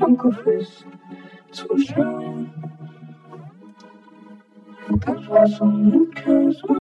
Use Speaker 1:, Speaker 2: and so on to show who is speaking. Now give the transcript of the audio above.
Speaker 1: Oktoberfest zuschauen. Das war so ein Käse.